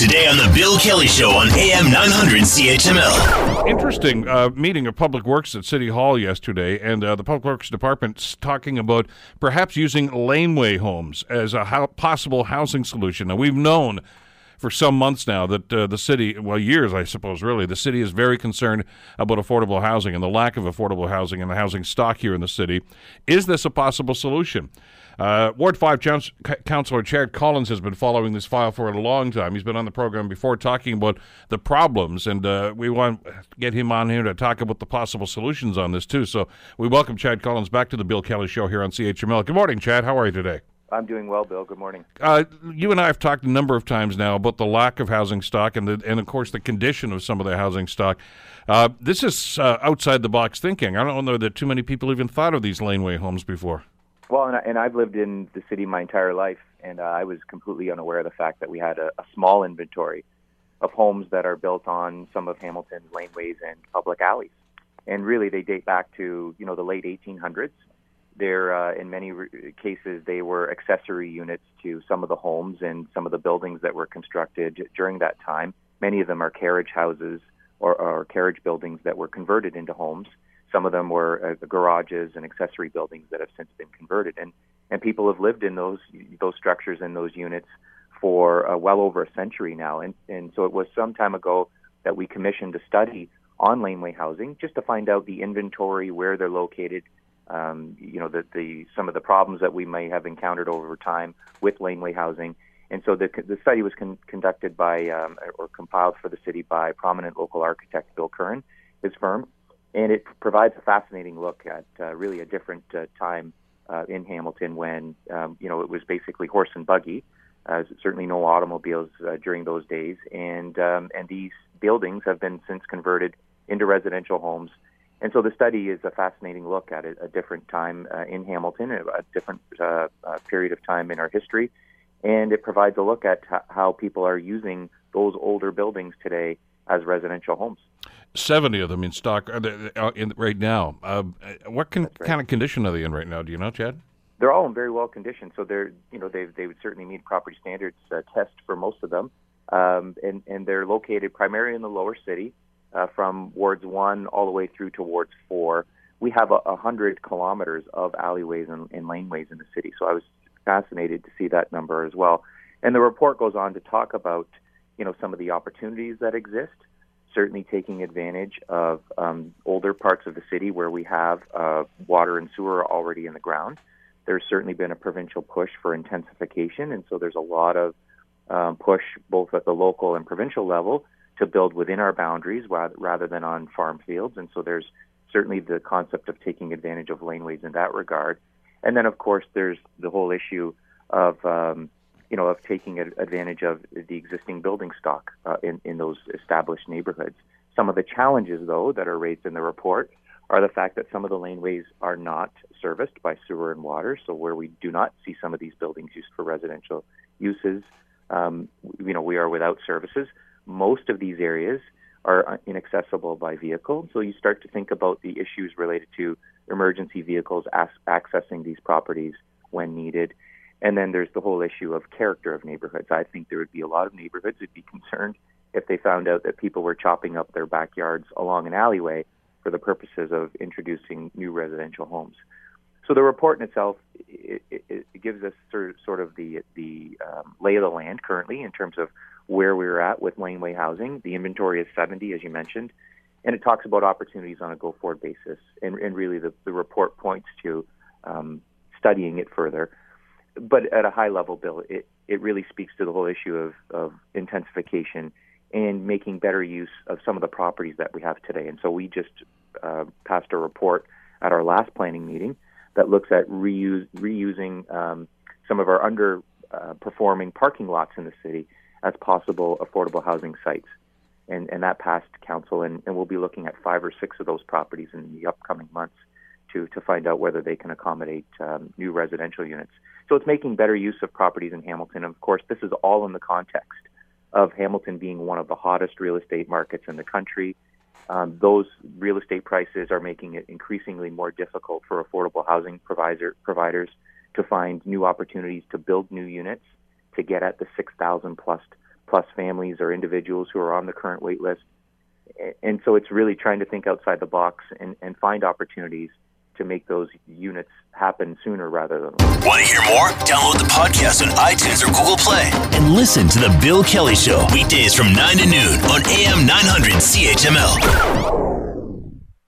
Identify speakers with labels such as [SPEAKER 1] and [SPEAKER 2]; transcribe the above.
[SPEAKER 1] Today on The Bill Kelly Show on AM 900 CHML.
[SPEAKER 2] Interesting uh, meeting of Public Works at City Hall yesterday, and uh, the Public Works Department's talking about perhaps using laneway homes as a ho- possible housing solution. Now, we've known for some months now that uh, the city, well, years, I suppose, really, the city is very concerned about affordable housing and the lack of affordable housing and the housing stock here in the city. Is this a possible solution? Uh, Ward 5 Council- Councillor Chad Collins has been following this file for a long time. He's been on the program before talking about the problems, and uh, we want to get him on here to talk about the possible solutions on this, too. So we welcome Chad Collins back to the Bill Kelly Show here on CHML. Good morning, Chad. How are you today?
[SPEAKER 3] I'm doing well, Bill. Good morning.
[SPEAKER 2] Uh, you and I have talked a number of times now about the lack of housing stock and, the, and of course, the condition of some of the housing stock. Uh, this is uh, outside the box thinking. I don't know that too many people even thought of these laneway homes before.
[SPEAKER 3] Well, and, I, and I've lived in the city my entire life, and uh, I was completely unaware of the fact that we had a, a small inventory of homes that are built on some of Hamilton's laneways and public alleys. And really, they date back to you know the late 1800s. They're uh, in many re- cases they were accessory units to some of the homes and some of the buildings that were constructed during that time. Many of them are carriage houses or, or carriage buildings that were converted into homes. Some of them were uh, garages and accessory buildings that have since been converted, and and people have lived in those those structures and those units for uh, well over a century now. And and so it was some time ago that we commissioned a study on laneway housing just to find out the inventory, where they're located, um, you know, the, the some of the problems that we may have encountered over time with laneway housing. And so the, the study was con- conducted by um, or compiled for the city by prominent local architect Bill Curran, his firm, and it provides a fascinating look at uh, really a different uh, time uh, in Hamilton when um, you know it was basically horse and buggy. Uh, certainly no automobiles uh, during those days, and um, and these buildings have been since converted into residential homes. And so the study is a fascinating look at a, a different time uh, in Hamilton, a, different uh, uh, period of time in our history, and it provides a look at h- how people are using those older buildings today as residential homes.
[SPEAKER 2] 70 of them in stock uh, uh, in, right now. Uh, what can,
[SPEAKER 3] right.
[SPEAKER 2] kind of condition are they in right now? Do you know, Chad?
[SPEAKER 3] They're all in very well condition, so they're you know they they would certainly meet property standards uh, test for most of them, um, and and they're located primarily in the lower city, uh, from wards one all the way through to wards four. We have a, a hundred kilometers of alleyways and, and laneways in the city, so I was fascinated to see that number as well. And the report goes on to talk about you know some of the opportunities that exist certainly taking advantage of um, older parts of the city where we have uh, water and sewer already in the ground. There's certainly been a provincial push for intensification, and so there's a lot of um, push both at the local and provincial level to build within our boundaries rather, than on farm fields. And so there's certainly the concept of taking advantage of laneways in that regard. And then, of course, there's the whole issue of um, you know, of taking advantage of the existing building stock uh, in, in those established neighborhoods. Some of the challenges, though, that are raised in the report are the fact that some of the laneways are not serviced by sewer and water. So where we do not see some of these buildings used for residential uses, um, you know, we are without services. Most of these areas are inaccessible by vehicle. So you start to think about the issues related to emergency vehicles as- accessing these properties when needed. And then there's the whole issue of character of neighborhoods. I think there would be a lot of neighborhoods who'd be concerned if they found out that people were chopping up their backyards along an alleyway for the purposes of introducing new residential homes. So the report in itself it, it, it gives us sort of, the the um, lay of the land currently in terms of where we're at with laneway housing. The inventory is 70, as you mentioned, and it talks about opportunities on a go-forward basis. And, and really, the, the report points to um, studying it further but at a high level, Bill, it, it really speaks to the whole issue of, of intensification and making better use of some of the properties that we have today. And so we just uh, passed a report at our last planning meeting that looks at reuse, reusing um, some of our underperforming uh, parking lots in the city as possible affordable housing sites. And, and that passed council, and, and we'll be looking at five or six of those properties in the upcoming months to, to find out whether they can accommodate um, new residential units. So it's making better use of properties in Hamilton. Of course, this is all in the context of Hamilton being one of the hottest real estate markets in the country. Um, those real estate prices are making it increasingly more difficult for affordable housing provider, providers to find new opportunities to build new units to get at the 6,000 plus plus families or individuals who are on the current wait list. And so it's really trying to think outside the box and, and find opportunities to make those units happen sooner rather than later.
[SPEAKER 1] Want to hear more? Download the podcast on iTunes or Google Play and listen to The Bill Kelly Show weekdays from 9 to noon on AM 900 CHML.